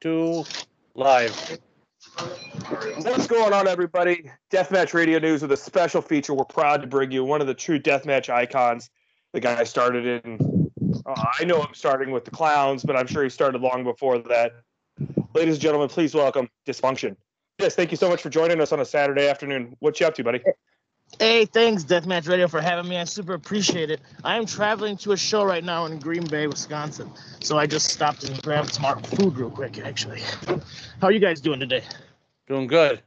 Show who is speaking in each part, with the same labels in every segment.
Speaker 1: two, live.
Speaker 2: What's going on, everybody? Deathmatch Radio News with a special feature. We're proud to bring you one of the true deathmatch icons. The guy started in, uh, I know I'm starting with the clowns, but I'm sure he started long before that. Ladies and gentlemen, please welcome Dysfunction. Yes, thank you so much for joining us on a Saturday afternoon. What you up to, buddy?
Speaker 3: Hey, thanks, Deathmatch Radio, for having me. I super appreciate it. I am traveling to a show right now in Green Bay, Wisconsin. So I just stopped and grabbed some food real quick, actually. How are you guys doing today?
Speaker 1: Doing good.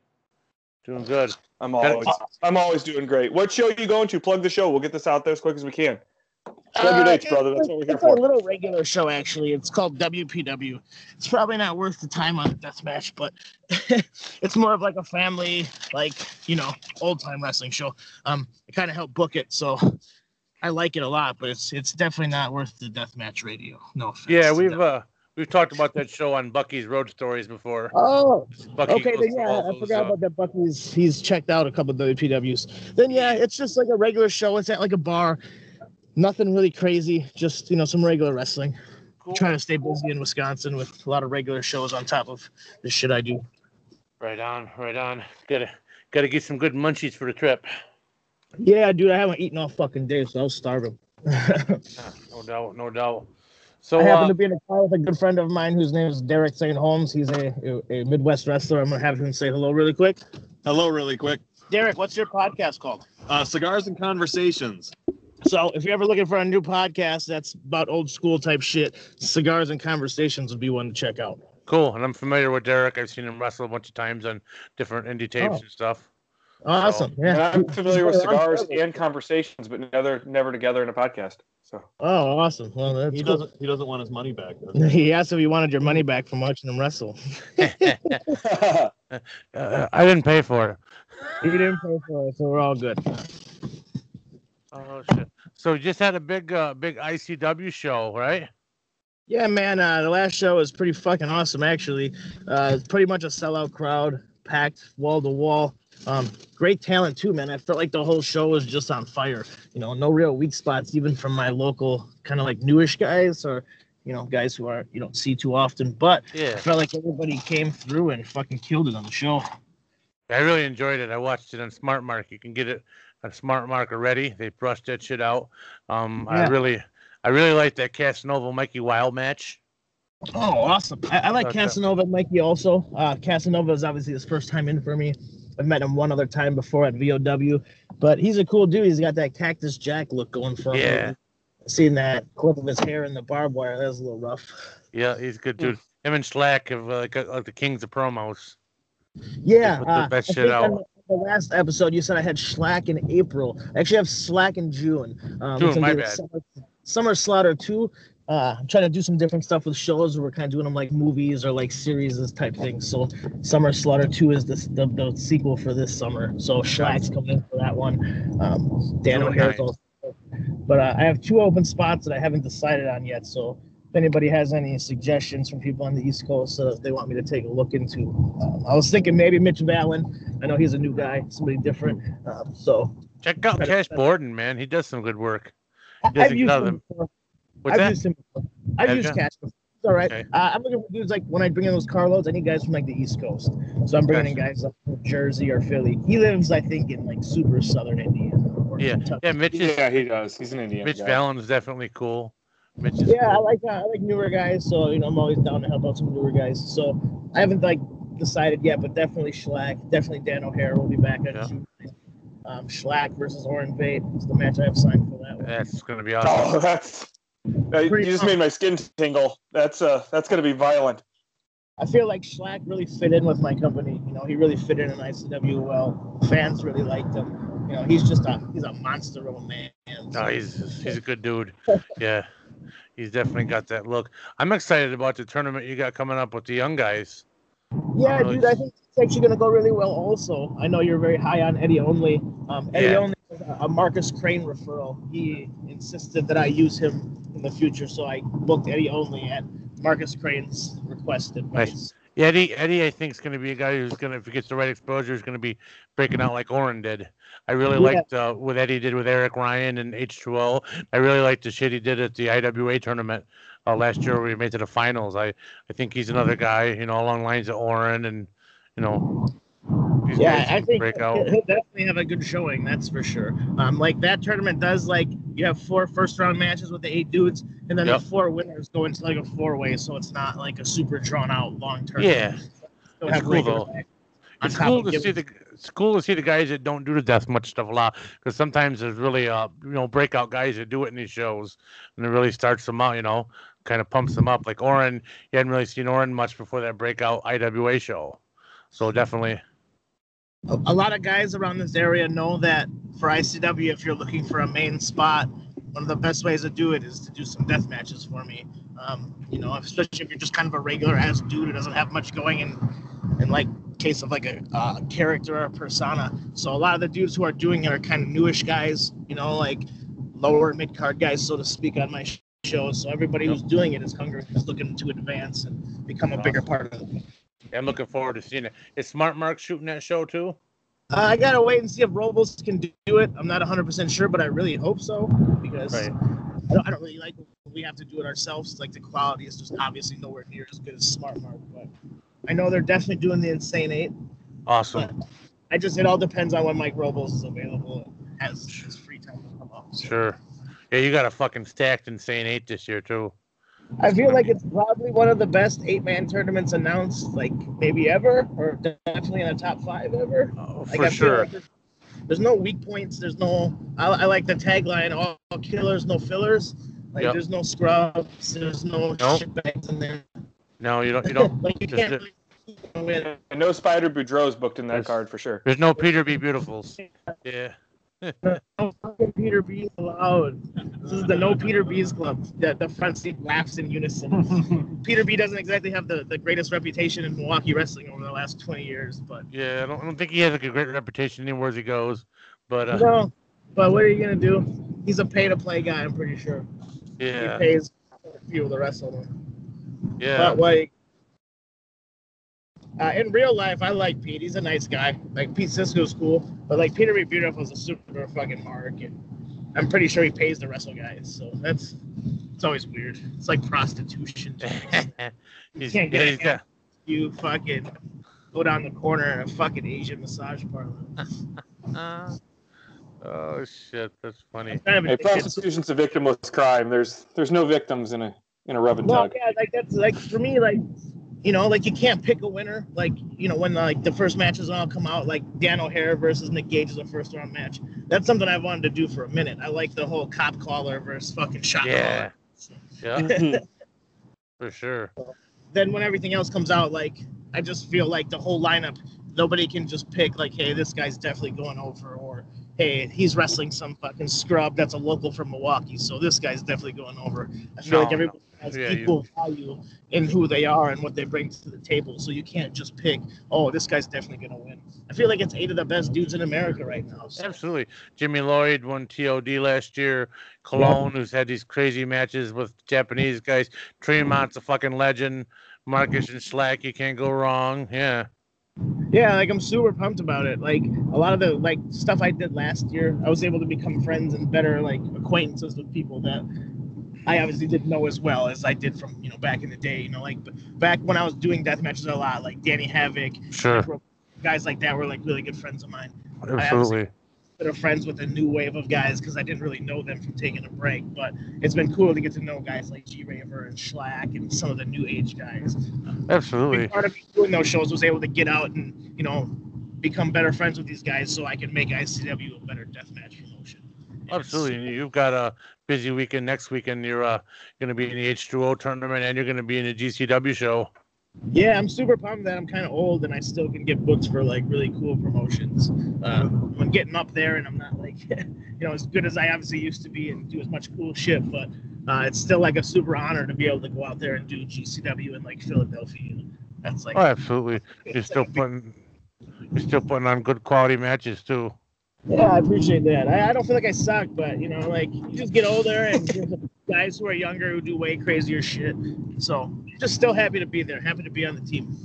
Speaker 1: Doing good.
Speaker 2: I'm always, I'm always doing great. What show you going to? Plug the show. We'll get this out there as quick as we can. Plug your
Speaker 3: Uh,
Speaker 2: dates, brother. That's
Speaker 3: it's-
Speaker 2: what we're here
Speaker 3: it's
Speaker 2: for.
Speaker 3: a little regular show, actually. It's called WPW. It's probably not worth the time on the Deathmatch, but it's more of like a family, like, you know, old time wrestling show. Um, I kind of helped book it, so I like it a lot, but it's it's definitely not worth the Deathmatch Radio. No offense.
Speaker 1: Yeah, we've uh we've talked about that show on Bucky's Road Stories before.
Speaker 3: Oh,
Speaker 1: Bucky
Speaker 3: okay, then yeah,
Speaker 1: all
Speaker 3: I forgot
Speaker 1: uh,
Speaker 3: about that. Bucky's he's checked out a couple of WPWs. Then yeah, it's just like a regular show. It's at like a bar. Nothing really crazy, just you know, some regular wrestling.
Speaker 1: cool.
Speaker 3: Trying to stay busy in Wisconsin with a lot of regular shows on top of the shit I do.
Speaker 1: Right on, right on. Gotta gotta get some good munchies for the trip.
Speaker 3: Yeah, dude, I haven't eaten all fucking day, so I was starving. I
Speaker 1: Ah, No doubt, no doubt. So I
Speaker 3: happen
Speaker 1: uh,
Speaker 3: to be in a car with a good friend of mine whose name is Derek St. Holmes. He's a, a, a Midwest wrestler. I'm gonna have him say hello really quick.
Speaker 4: Hello, really quick.
Speaker 3: Derek, what's your podcast called?
Speaker 4: Uh, cigars and conversations.
Speaker 3: So if you're ever looking for a new podcast that's about old school type shit, cigars and conversations would be one to check out.
Speaker 1: cool. And I'm familiar with Derek. I've seen him wrestle a bunch of times on different indie tapes
Speaker 3: Oh.
Speaker 1: and stuff.
Speaker 3: Awesome.
Speaker 2: And
Speaker 3: Yeah.
Speaker 2: I'm familiar with
Speaker 3: He's been around
Speaker 2: cigars and conversations, but never, never together in a podcast. So
Speaker 3: Oh, awesome. Well, that's
Speaker 4: He
Speaker 3: cool.
Speaker 4: doesn't. He doesn't want his money back. does he?
Speaker 3: He asked if you wanted your money back from watching him wrestle.
Speaker 1: uh, I didn't pay for it.
Speaker 3: He didn't pay for it, so we're all good.
Speaker 1: Oh shit! So you just had a big, uh, big ICW show, right?
Speaker 3: Yeah, man. Uh, the last show was pretty fucking awesome, actually. Uh, it's pretty much a sellout crowd, packed wall to wall. Um, great talent too, man. I felt like the whole show was just on fire. You know, no real weak spots, even from my local kind of like newish guys or you know guys who are you don't see too often. But I
Speaker 1: Yeah,
Speaker 3: felt like everybody came through and fucking killed it on the show.
Speaker 1: I really enjoyed it. I watched it on Smart Mark. You can get it on Smart Mark already. They brushed that shit out. Um, I really, I really like that Casanova Mikey Wild match.
Speaker 3: Oh, awesome. I, I like
Speaker 1: Okay.
Speaker 3: Casanova and Mikey also. Uh, Casanova is obviously his first time in for me. I've met him one other time before at VOW, but he's a cool dude. He's got that Cactus Jack look going for him.
Speaker 1: Yeah.
Speaker 3: Seeing that clip of his hair in the barbed wire, that was a little rough.
Speaker 1: Yeah, he's a good dude. Him and Shlak have uh, like, uh, like the kings of promos.
Speaker 3: Yeah.
Speaker 1: put the
Speaker 3: Uh,
Speaker 1: best
Speaker 3: I
Speaker 1: shit out.
Speaker 3: The last episode, you said I had Shlak in April. I actually have Shlak in June. Um,
Speaker 1: June, my bad.
Speaker 3: Summer, Summer Slaughter 2. Uh, I'm trying to do some different stuff with shows we're kind of doing them like movies or like series type things. So Summer Slaughter 2 is this, the, the sequel for this summer. So Shlak's coming in for that one. Um, Dan O'Hare's
Speaker 1: 9th.
Speaker 3: also. But uh, I have two open spots that I haven't decided on yet. So if anybody has any suggestions from people on the East Coast uh, that they want me to take a look into, um, I was thinking maybe Mitch Vallon. I know he's a new guy, somebody different. Um, so
Speaker 1: Check out
Speaker 3: Better-
Speaker 1: Cash
Speaker 3: better.
Speaker 1: Borden, man. He does some good work. He
Speaker 3: I've used him before.
Speaker 1: What's
Speaker 3: I've
Speaker 1: that?
Speaker 3: used him before. I've
Speaker 1: Have
Speaker 3: used
Speaker 1: ya?
Speaker 3: Cash before. It's all right.
Speaker 1: Okay.
Speaker 3: Uh, I'm looking for dudes like when I bring in those carloads, I need guys from like the East Coast. So I'm bringing in guys up from Jersey or Philly. He lives, I think, in like super southern Indiana.
Speaker 1: Yeah.
Speaker 3: Kentucky.
Speaker 1: Yeah, Mitch is
Speaker 2: yeah, he does. He's an Indian.
Speaker 1: Mitch
Speaker 2: guy.
Speaker 1: Fallon is definitely cool. Mitch is
Speaker 3: Yeah, I like uh, I like newer guys, so you know I'm always down to help out some newer guys. So I haven't like decided yet, but definitely Shlak, definitely Dan O'Hare will be back on
Speaker 1: Yeah.
Speaker 3: June. Um, Shlak versus Orin Veidt is the match I have signed for that one.
Speaker 1: That's gonna be awesome.
Speaker 2: Oh, that's. uh, you just made my skin tingle. That's uh, that's gonna be violent.
Speaker 3: I feel like Shlak really fit in with my company. You know, he really fit in in ICW well. Fans really liked him. You know, he's just a he's a monster of a man.
Speaker 1: No, he's he's a good dude. Yeah, he's definitely got that look. I'm excited about the tournament you got coming up with the young guys.
Speaker 3: Yeah, dude, I think it's actually going to go really well. Also, I know you're very high on Eddie Only. Um, Eddie
Speaker 1: Yeah.
Speaker 3: Only is a- a Marcus Crane referral. He insisted that I use him in the future, so I booked Eddie Only at Marcus Crane's requested.
Speaker 1: Nice. Yeah, Eddie, Eddie, I think is going to be a guy who's going to, if he gets the right exposure, is going to be breaking out like Orin did. I really
Speaker 3: Yeah.
Speaker 1: liked uh, what Eddie did with Eric Ryan and H2O. I really liked the shit he did at the IWA tournament. uh, last year we made to the finals. I I think he's another guy, you know, along lines of Orin and you know.
Speaker 3: Yeah, I think he'll definitely have a good showing. That's for sure. Um, like that tournament does like you have four first round matches with the eight dudes, and then
Speaker 1: Yep.
Speaker 3: the four winners go into like a four way, so it's not like a super drawn out long term.
Speaker 1: Yeah,
Speaker 3: Still
Speaker 1: it's cool, though. it's cool to see the it's cool to see the guys that don't do the death match stuff a lot because sometimes there's really uh you know breakout guys that do it in these shows and it really starts them out you know kind of pumps them up like Orin you hadn't really seen Orin much before that breakout IWA show so definitely
Speaker 3: a lot of guys around this area know that for ICW, if you're looking for a main spot, one of the best ways to do it is to do some death matches for me. Um, you know, especially if you're just kind of a regular ass dude who doesn't have much going and and like case of like a uh, character or a persona. So a lot of the dudes who are doing it are kind of newish guys, you know, like lower mid card guys, so to speak, on my sh- show. So everybody who's doing it is hungry, is looking to advance and become a bigger part of it.
Speaker 1: I'm looking forward to seeing it is Smart Mark shooting that show too
Speaker 3: Uh, I gotta wait and see if Robles can do it. I'm not 100% sure, but I really hope so because
Speaker 1: Right.
Speaker 3: I, don't, I don't really like we have to do it ourselves. Like the quality is just obviously nowhere near as good as Smart Mark, but I know they're definitely doing the Insane Eight.
Speaker 1: awesome
Speaker 3: I just it all depends on when Mike Robles is available and has his free time to come up. So
Speaker 1: sure yeah you got a fucking stacked insane eight this year too
Speaker 3: I feel like it's probably one of the best eight man tournaments announced, like maybe ever, or definitely in the top five ever.
Speaker 1: Oh,
Speaker 3: Like,
Speaker 1: for
Speaker 3: I
Speaker 1: sure
Speaker 3: like there's, there's no weak points. There's no. I, I like the tagline: "All killers, no fillers." Like
Speaker 1: Yep.
Speaker 3: there's no scrubs. There's no
Speaker 1: Nope.
Speaker 3: shitbags in there.
Speaker 1: No you don't you don't
Speaker 3: like you can't. win.
Speaker 2: And no Spider Boudreaux's booked in that
Speaker 1: Yes.
Speaker 2: card for sure.
Speaker 1: there's no Peter B Beautifuls yeah
Speaker 3: No fucking Peter B's allowed. This is the no Peter B's club. The, the front seat laughs in unison. Peter B doesn't exactly have the, the greatest reputation in Milwaukee wrestling over the last 20 years, but
Speaker 1: yeah I don't, I don't think he has like a great reputation anywhere as he goes but uh,
Speaker 3: no. But what are you gonna do? He's a pay to play guy. I'm pretty sure.
Speaker 1: yeah
Speaker 3: He pays a few of the rest of them.
Speaker 1: Yeah
Speaker 3: But like, uh, in real life, I like Pete. He's a nice guy. Like Pete Cisco's cool, but like Peter B. Beautiful is a super fucking mark, and I'm pretty sure he pays the wrestle guys. So that's it's always weird. It's like prostitution.
Speaker 1: he's,
Speaker 3: can't
Speaker 1: yeah,
Speaker 3: get
Speaker 1: he's got
Speaker 3: you fucking go down the corner in a fucking Asian massage parlor.
Speaker 1: uh, oh shit that's funny
Speaker 3: Kind of
Speaker 2: Hey, prostitution's a victimless crime. There's there's no victims in a in a rub and
Speaker 3: Well,
Speaker 2: tug.
Speaker 3: yeah, like that's like for me, like you know, like you can't pick a winner. Like you know, when like the first matches all come out, like Dan O'Hare versus Nick Gage is a first round match. That's something I wanted to do for a minute. I like the whole cop caller versus fucking shot
Speaker 1: Yeah.
Speaker 3: caller.
Speaker 1: yeah mm-hmm. for sure
Speaker 3: Then when everything else comes out, like I just feel like the whole lineup, nobody can just pick like, hey, this guy's definitely going over, or hey, he's wrestling some fucking scrub that's a local from Milwaukee, so this guy's definitely going over. I feel
Speaker 1: No,
Speaker 3: like
Speaker 1: no.
Speaker 3: everybody has
Speaker 1: Yeah, you-
Speaker 3: equal value in who they are and what they bring to the table, so you can't just pick, oh, this guy's definitely gonna win. I feel like it's eight of the best dudes in America right now. So.
Speaker 1: Absolutely. Jimmy Lloyd won TOD last year. Colon, who's had these crazy matches with Japanese guys. Tremont's a fucking legend. Marcus and Shlak, you can't go wrong. Yeah.
Speaker 3: Yeah, like I'm super pumped about it. Like a lot of the like stuff I did last year, I was able to become friends and better like acquaintances with people that I obviously didn't know as well as I did from you know back in the day. You know, like back when I was doing death matches a lot, like Danny Havoc,
Speaker 1: Sure.
Speaker 3: guys like that were like really good friends of mine.
Speaker 1: Absolutely.
Speaker 3: That are friends with a new wave of guys because I didn't really know them from taking a break. But it's been cool to get to know guys like G Raver and Shlak and some of the new age guys.
Speaker 1: Absolutely.
Speaker 3: part of doing those shows was able to get out and you know become better friends with these guys so I can make ICW a better deathmatch promotion. And
Speaker 1: Absolutely. You've got a busy weekend next weekend. You're uh, going to be in the H2O tournament and you're going to be in the GCW show.
Speaker 3: Yeah, I'm super pumped that I'm kind of old and I still can get booked for like really cool promotions. Uh, I'm getting up there and I'm not like you know as good as I obviously used to be and do as much cool shit, but uh, it's still like a super honor to be able to go out there and do GCW in like Philadelphia. That's like
Speaker 1: Oh, absolutely. You're still
Speaker 3: like a big-
Speaker 1: putting you're still putting on good quality matches too.
Speaker 3: Yeah, I appreciate that. I, I don't feel like I suck, but you know, like you just get older and guys who are younger who do way crazier shit. So just still happy to be there. Happy to be on the team.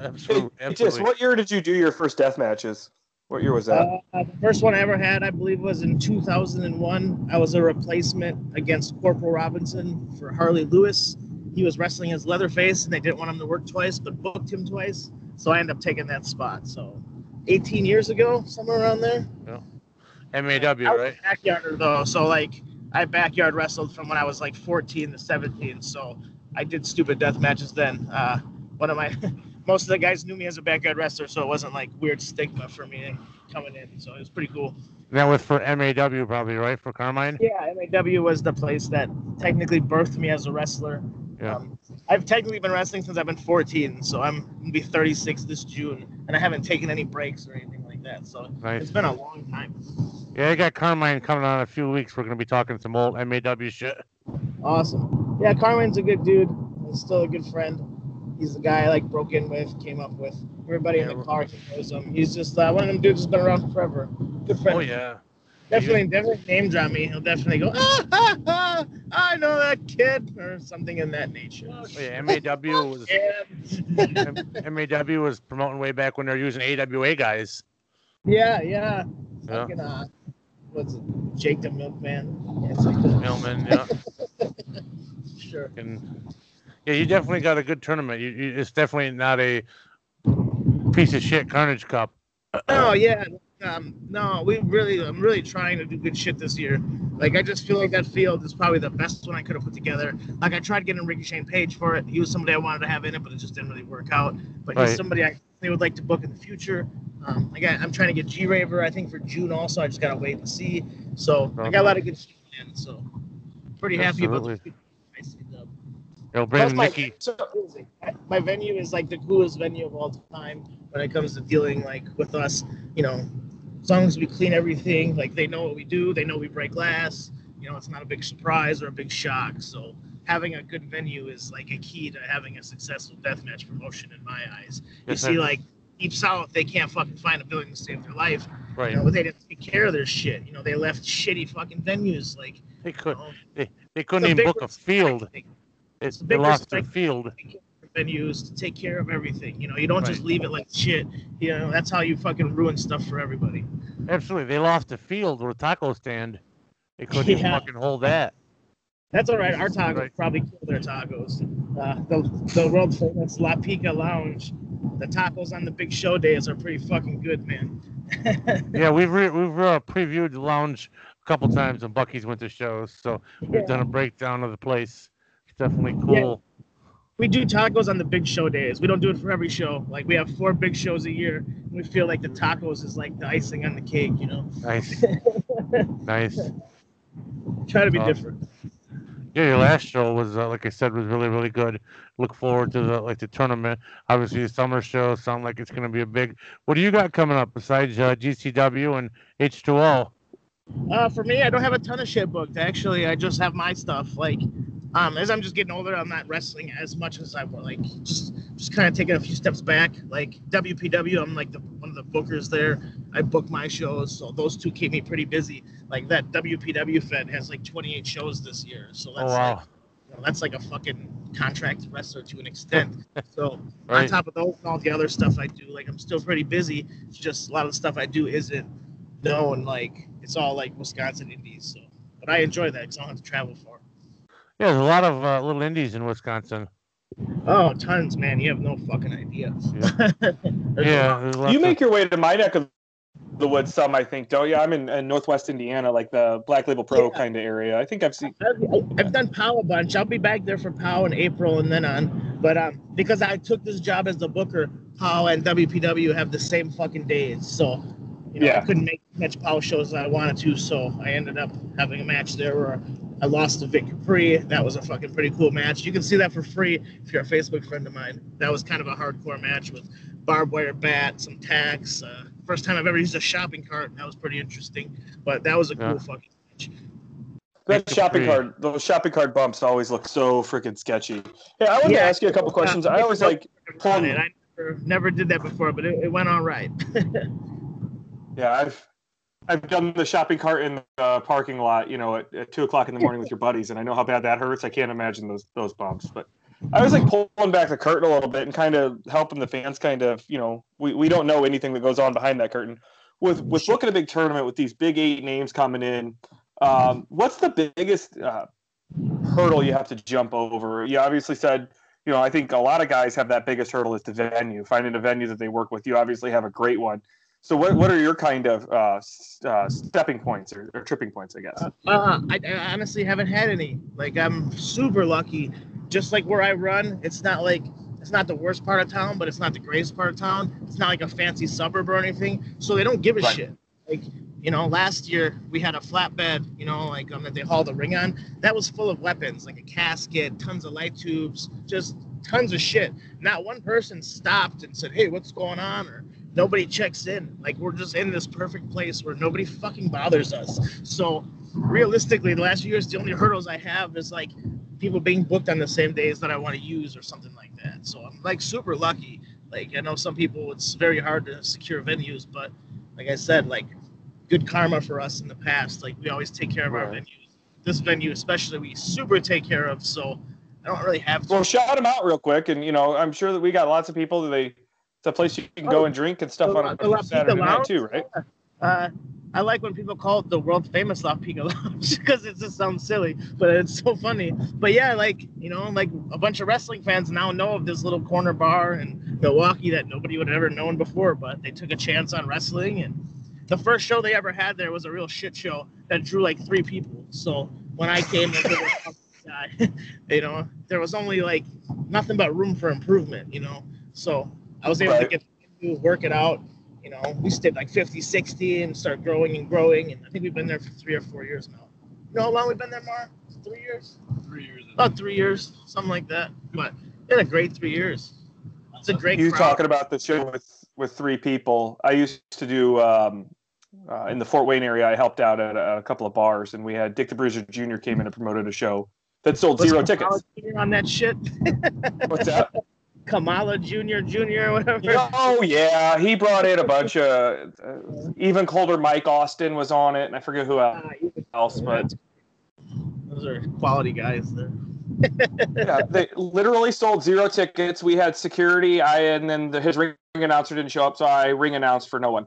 Speaker 1: Absolutely.
Speaker 2: Hey, just what year did you do your first death matches? What year was that?
Speaker 3: Uh, the first one I ever had, I believe, was in 2001. I was a replacement against Corporal Robinson for Harley Lewis. he was wrestling as Leatherface, and they didn't want him to work twice, but booked him twice. So I ended up taking that spot. So 18 years ago, somewhere around there. Yeah.
Speaker 1: MAW,
Speaker 3: I was
Speaker 1: right?
Speaker 3: a backyarder though, so like I backyard wrestled from when I was like 14 to 17. So I did stupid death matches then. Uh, one of my most of the guys knew me as a backyard wrestler, so it wasn't like weird stigma for me coming in. So it was pretty cool.
Speaker 1: That was for MAW, probably, right? For Carmine?
Speaker 3: Yeah, MAW was the place that technically birthed me as a wrestler.
Speaker 1: Yeah.
Speaker 3: Um, I've technically been wrestling since I've been 14, so I'm gonna be 36 this June, and I haven't taken any breaks or anything like that. So it's been a long time.
Speaker 1: Yeah, I got Carmine coming on in a few weeks. We're going to be talking some old MAW shit.
Speaker 3: Awesome. Yeah, Carmine's a good dude. He's still a good friend. He's the guy I like broke in with, came up with. Everybody
Speaker 1: Yeah,
Speaker 3: in the car knows him. He's just uh, one of them dudes who's been around forever. Good friend.
Speaker 1: Oh, yeah.
Speaker 3: Definitely, definitely name drop me. He'll definitely go, ah, ah, ah, I know that kid, or something in that nature.
Speaker 1: Oh, yeah. MAW was
Speaker 3: Yeah,
Speaker 1: MAW was promoting way back when they were using AWA guys.
Speaker 3: yeah, yeah.
Speaker 1: Yeah.
Speaker 3: Fucking, uh, what's it? Jake the Milkman. Yeah, something like that.
Speaker 1: Millman, yeah.
Speaker 3: Sure.
Speaker 1: And yeah, you definitely got a good tournament. You, you, it's definitely not a piece of shit Carnage Cup.
Speaker 3: oh yeah. Um, no, we really, I'm really trying to do good shit this year. Like, I just feel like that field is probably the best one I could have put together. Like, I tried getting Ricky Shane Page for it. He was somebody I wanted to have in it, but it just didn't really work out. But he's somebody I they would like to book in the future. Um, I got, I'm trying to get G Raver, I think, for June also. I just gotta wait and see. So I got a lot of good shit in. So pretty happy about the
Speaker 1: Absolutely.
Speaker 3: I see the-
Speaker 1: You'll
Speaker 3: my,
Speaker 1: Nikki.
Speaker 3: so, my venue is like the coolest venue of all time when it comes to dealing like with us. You know, as long as we clean everything, like they know what we do, they know we break glass. You know, it's not a big surprise or a big shock. So having a good venue is like a key to having a successful deathmatch promotion in my eyes. You
Speaker 1: Yes,
Speaker 3: see,
Speaker 1: sir.
Speaker 3: like Deep South, they can't fucking find a building to save their life.
Speaker 1: Right.
Speaker 3: You know, they didn't take care of their shit. You know, they left shitty fucking venues. Like,
Speaker 1: They
Speaker 3: you
Speaker 1: could.
Speaker 3: know,
Speaker 1: They couldn't
Speaker 3: the
Speaker 1: even book a field.
Speaker 3: It's,
Speaker 1: They,
Speaker 3: the
Speaker 1: they lost their field.
Speaker 3: of venues, to take care of everything. You know, you don't just leave it like shit. You know, that's how you fucking ruin stuff for everybody.
Speaker 1: Absolutely. They lost the field with a taco stand. They couldn't
Speaker 3: Yeah.
Speaker 1: fucking hold that.
Speaker 3: That's all right. Our tacos
Speaker 1: Right.
Speaker 3: probably kill their tacos. Uh, the the world famous La Pica Lounge. The tacos on the big show days are pretty fucking good, man.
Speaker 1: Yeah, we've re- we've uh, previewed the lounge a couple times when Bucky's went to shows, so we've done a breakdown of the place. It's definitely cool.
Speaker 3: We do tacos on the big show days. We don't do it for every show. Like we have four big shows a year. And we feel like the tacos is like the icing on the cake. You know,
Speaker 1: Nice, nice.
Speaker 3: try to be
Speaker 1: Awesome.
Speaker 3: different.
Speaker 1: Yeah, your last show was uh, like I said was really really good. Look forward to the like the tournament. Obviously, the summer show sound like it's going to be a big. What do you got coming up besides uh, GCW and H2O?
Speaker 3: Uh, for me, I don't have a ton of shit booked. Actually, I just have my stuff. Like, um, as I'm just getting older, I'm not wrestling as much as I would. Like, just just kind of taking a few steps back. Like WPW, I'm like the one of the bookers there. I book my shows, so those two keep me pretty busy. Like that WPW Fed has like 28 shows this year, so
Speaker 1: Oh
Speaker 3: that's like, you know, that's like a fucking contract wrestler to an extent. So on top of those, and all the other stuff I do, like I'm still pretty busy. It's just a lot of the stuff I do isn't known. Like it's all like Wisconsin indies. So, but I enjoy that because I don't have to travel far.
Speaker 1: Yeah, there's a lot of uh, little indies in Wisconsin.
Speaker 3: Oh, tons, man! You have no fucking idea.
Speaker 1: Yeah. Yeah,
Speaker 3: lot.
Speaker 1: there's
Speaker 2: You
Speaker 1: of-
Speaker 2: make your way to my neck of the woods some, I think, don't you? I'm in, in Northwest Indiana, like the Black Label Pro
Speaker 3: Yeah.
Speaker 2: kind of area. I think I've seen.
Speaker 3: I've, I've done POW a bunch. I'll be back there for POW in April and then on. But um, because I took this job as the booker, POW and WPW have the same fucking days. So, you know, I couldn't make as much POW shows as I wanted to. So I ended up having a match there where I lost to Vic Capri. That was a fucking pretty cool match. You can see that for free if you're a Facebook friend of mine. That was kind of a hardcore match with barbed wire bat, some tacks. Uh, first time I've ever used a shopping cart. That was pretty interesting. But that was a
Speaker 1: Yeah.
Speaker 3: cool fucking match.
Speaker 2: That shopping cart, those shopping cart bumps always look so freaking sketchy. Hey, I wanted to ask you a couple questions. I always like,
Speaker 3: on it. I never, never did that before, but it, it went all right.
Speaker 2: yeah, I've I've done the shopping cart in the parking lot, you know, at, at two o'clock in the morning with your buddies, and I know how bad that hurts. I can't imagine those those bumps, but I was like pulling back the curtain a little bit and kind of helping the fans, kind of, you know, we, we don't know anything that goes on behind that curtain. With with looking at a big tournament with these big eight names coming in, um, what's the biggest uh, hurdle you have to jump over? You obviously said, you know, I think a lot of guys have that biggest hurdle is the venue, finding a venue that they work with. You obviously have a great one. So what, what are your kind of uh, uh, stepping points or, or tripping points, I guess?
Speaker 3: Uh, I, I honestly haven't had any. Like I'm super lucky. Just like where I run, it's not like it's not the worst part of town, but it's not the greatest part of town. It's not like a fancy suburb or anything. So they don't give a
Speaker 2: Right.
Speaker 3: shit. Like you know, last year we had a flatbed, you know, like um, that they hauled a ring on. That was full of weapons, like a casket, tons of light tubes, just tons of shit. Not one person stopped and said, "Hey, what's going on?" or nobody checks in. Like we're just in this perfect place where nobody fucking bothers us. So realistically, the last few years, the only hurdles I have is like people being booked on the same days that I want to use or something like that. So I'm like super lucky. Like I know some people, it's very hard to secure venues, but like I said, like good karma for us in the past. Like we always take care of our venues. This venue, especially, we super take care of. So I don't really have to.
Speaker 2: Well, shout them out real quick, and you know, I'm sure that we got lots of people that they. It's a place you can go and drink and stuff
Speaker 3: The-
Speaker 2: on
Speaker 3: the
Speaker 2: a
Speaker 3: La Pica
Speaker 2: Saturday night
Speaker 3: Lounge?
Speaker 2: too, right?
Speaker 3: Uh, I like when people call it the world famous La Pica Lounge because it just sounds silly, but it's so funny. But yeah, like you know, like a bunch of wrestling fans now know of this little corner bar in Milwaukee that nobody would have ever known before, but they took a chance on wrestling. And the first show they ever had there was a real shit show that drew like three people. So when I came, you know, there was only like nothing but room for improvement, you know. So I was able to get to work it out you know, we stayed like 50, 60 and start growing and growing. And I think we've been there for three or four years now. You know how long we've been there, Mar? Three years?
Speaker 4: Three years.
Speaker 3: About three years, something like that. But been a great three years. It's a great
Speaker 2: You
Speaker 3: crowd.
Speaker 2: talking about the show with with three people? I used to do um, uh, in the Fort Wayne area. I helped out at a, a couple of bars, and we had Dick the Bruiser Jr. came in and promoted a show that sold
Speaker 3: Was
Speaker 2: zero tickets.
Speaker 3: On that shit.
Speaker 2: What's that?
Speaker 3: Kamala Jr. Jr. whatever.
Speaker 2: oh yeah, he brought in a bunch of uh, even colder. Mike Austin was on it, and I forget who
Speaker 3: Ah,
Speaker 2: else, but
Speaker 3: Those are quality guys there.
Speaker 2: yeah, they literally sold zero tickets. We had security. I and then the, his ring announcer didn't show up, so I ring announced for no one.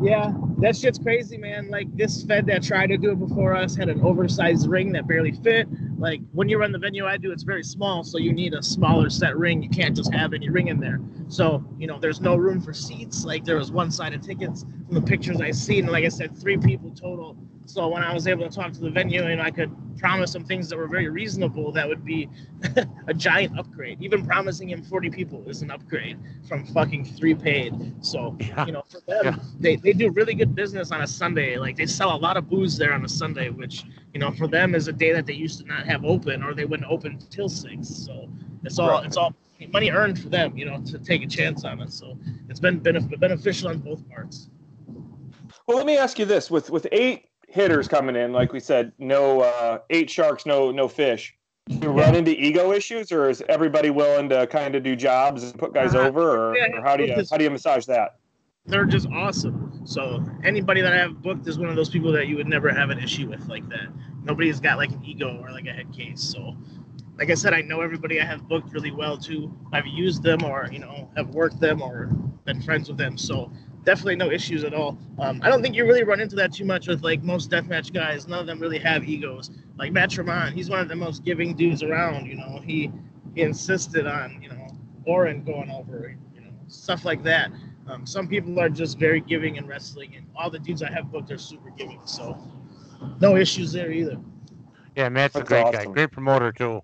Speaker 3: Yeah, that shit's crazy, man. Like this Fed that tried to do it before us had an oversized ring that barely fit. Like when you run the venue I do, it's very small, so you need a smaller set ring. You can't just have any ring in there. So you know, there's no room for seats. Like there was one-sided tickets from the pictures I seen, like I said, three people total. So when I was able to talk to the venue and I could promise some things that were very reasonable, that would be a giant upgrade. Even promising him 40 people is an upgrade from fucking three paid. So
Speaker 1: Yeah.
Speaker 3: you know, for them,
Speaker 1: Yeah.
Speaker 3: they, they do really good business on a Sunday. Like they sell a lot of booze there on a Sunday, which you know for them is a day that they used to not have open or they wouldn't open till six. So it's all
Speaker 2: Right.
Speaker 3: it's all money earned for them, you know, to take a chance on it. So it's been benef- beneficial on both parts.
Speaker 2: Well, let me ask you this: with with eight hitters coming in, like we said, no uh, eight sharks, no no fish. You run into ego issues, or is everybody willing to kind of do jobs and put guys
Speaker 3: Uh,
Speaker 2: over, or, or how do you how do you massage that?
Speaker 3: They're just awesome. So anybody that I have booked is one of those people that you would never have an issue with like that. Nobody's got like an ego or like a head case. So like I said, I know everybody I have booked really well too. I've used them or you know have worked them or been friends with them. So definitely no issues at all. Um, I don't think you really run into that too much with like most deathmatch guys. None of them really have egos. Like Matt Tremont, he's one of the most giving dudes around. You know, he he insisted on you know Orin going over, you know stuff like that. Um, some people are just very giving in wrestling, and all the dudes I have booked are super giving. So no issues there either.
Speaker 1: Yeah, Matt's a
Speaker 2: That's
Speaker 1: great guy. Great promoter too.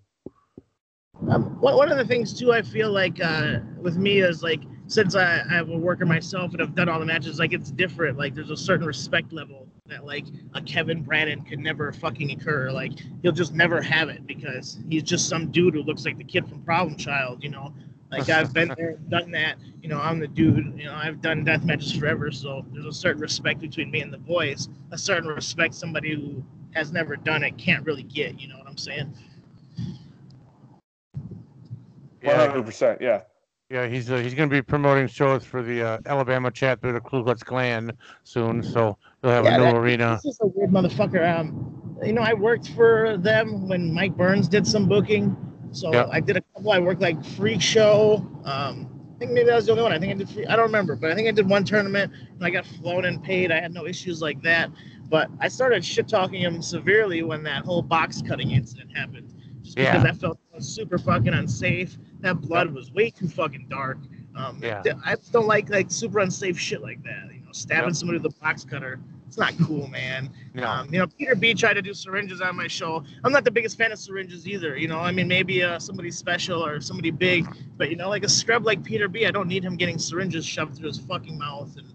Speaker 3: Um, one, one of the things too, I feel like uh, with me is like since I, I have a worker myself and I've done all the matches, like it's different. Like there's a certain respect level that like a Kevin Brannon could never fucking occur. Like he'll just never have it because he's just some dude who looks like the kid from Problem Child, you know. Like I've been there, done that. You know, I'm the dude. You know, I've done death matches forever, so there's a certain respect between me and the boys. A certain respect somebody who has never done it can't really get. You know what I'm saying?
Speaker 2: Hundred percent, yeah.
Speaker 1: Yeah. He's uh, he's going to be promoting shows for the uh, Alabama chapter of the Ku Klux Klan soon, so he'll have
Speaker 3: Yeah,
Speaker 1: a new
Speaker 3: that-
Speaker 1: arena.
Speaker 3: This is a weird motherfucker. Um, you know, I worked for them when Mike Burns did some booking. So
Speaker 1: Yeah.
Speaker 3: I did a couple. I worked like Freak Show. Um, I think maybe I was the only one. I think I did. Three, I don't remember, but I think I did one tournament and I got flown and paid. I had no issues like that. But I started shit talking him severely when that whole box cutting incident happened. Just because
Speaker 1: Yeah.
Speaker 3: I felt super fucking unsafe. That blood was way too fucking dark. Um,
Speaker 1: Yeah.
Speaker 3: I don't like like super unsafe shit like that. You know, stabbing
Speaker 1: Yep.
Speaker 3: somebody with a box cutter. It's not cool, man.
Speaker 1: No.
Speaker 3: Um, you know, Peter B tried to do syringes on my show. I'm not the biggest fan of syringes either. You know, I mean, maybe uh, somebody special or somebody big, but you know, like a scrub like Peter B, I don't need him getting syringes shoved through his fucking mouth and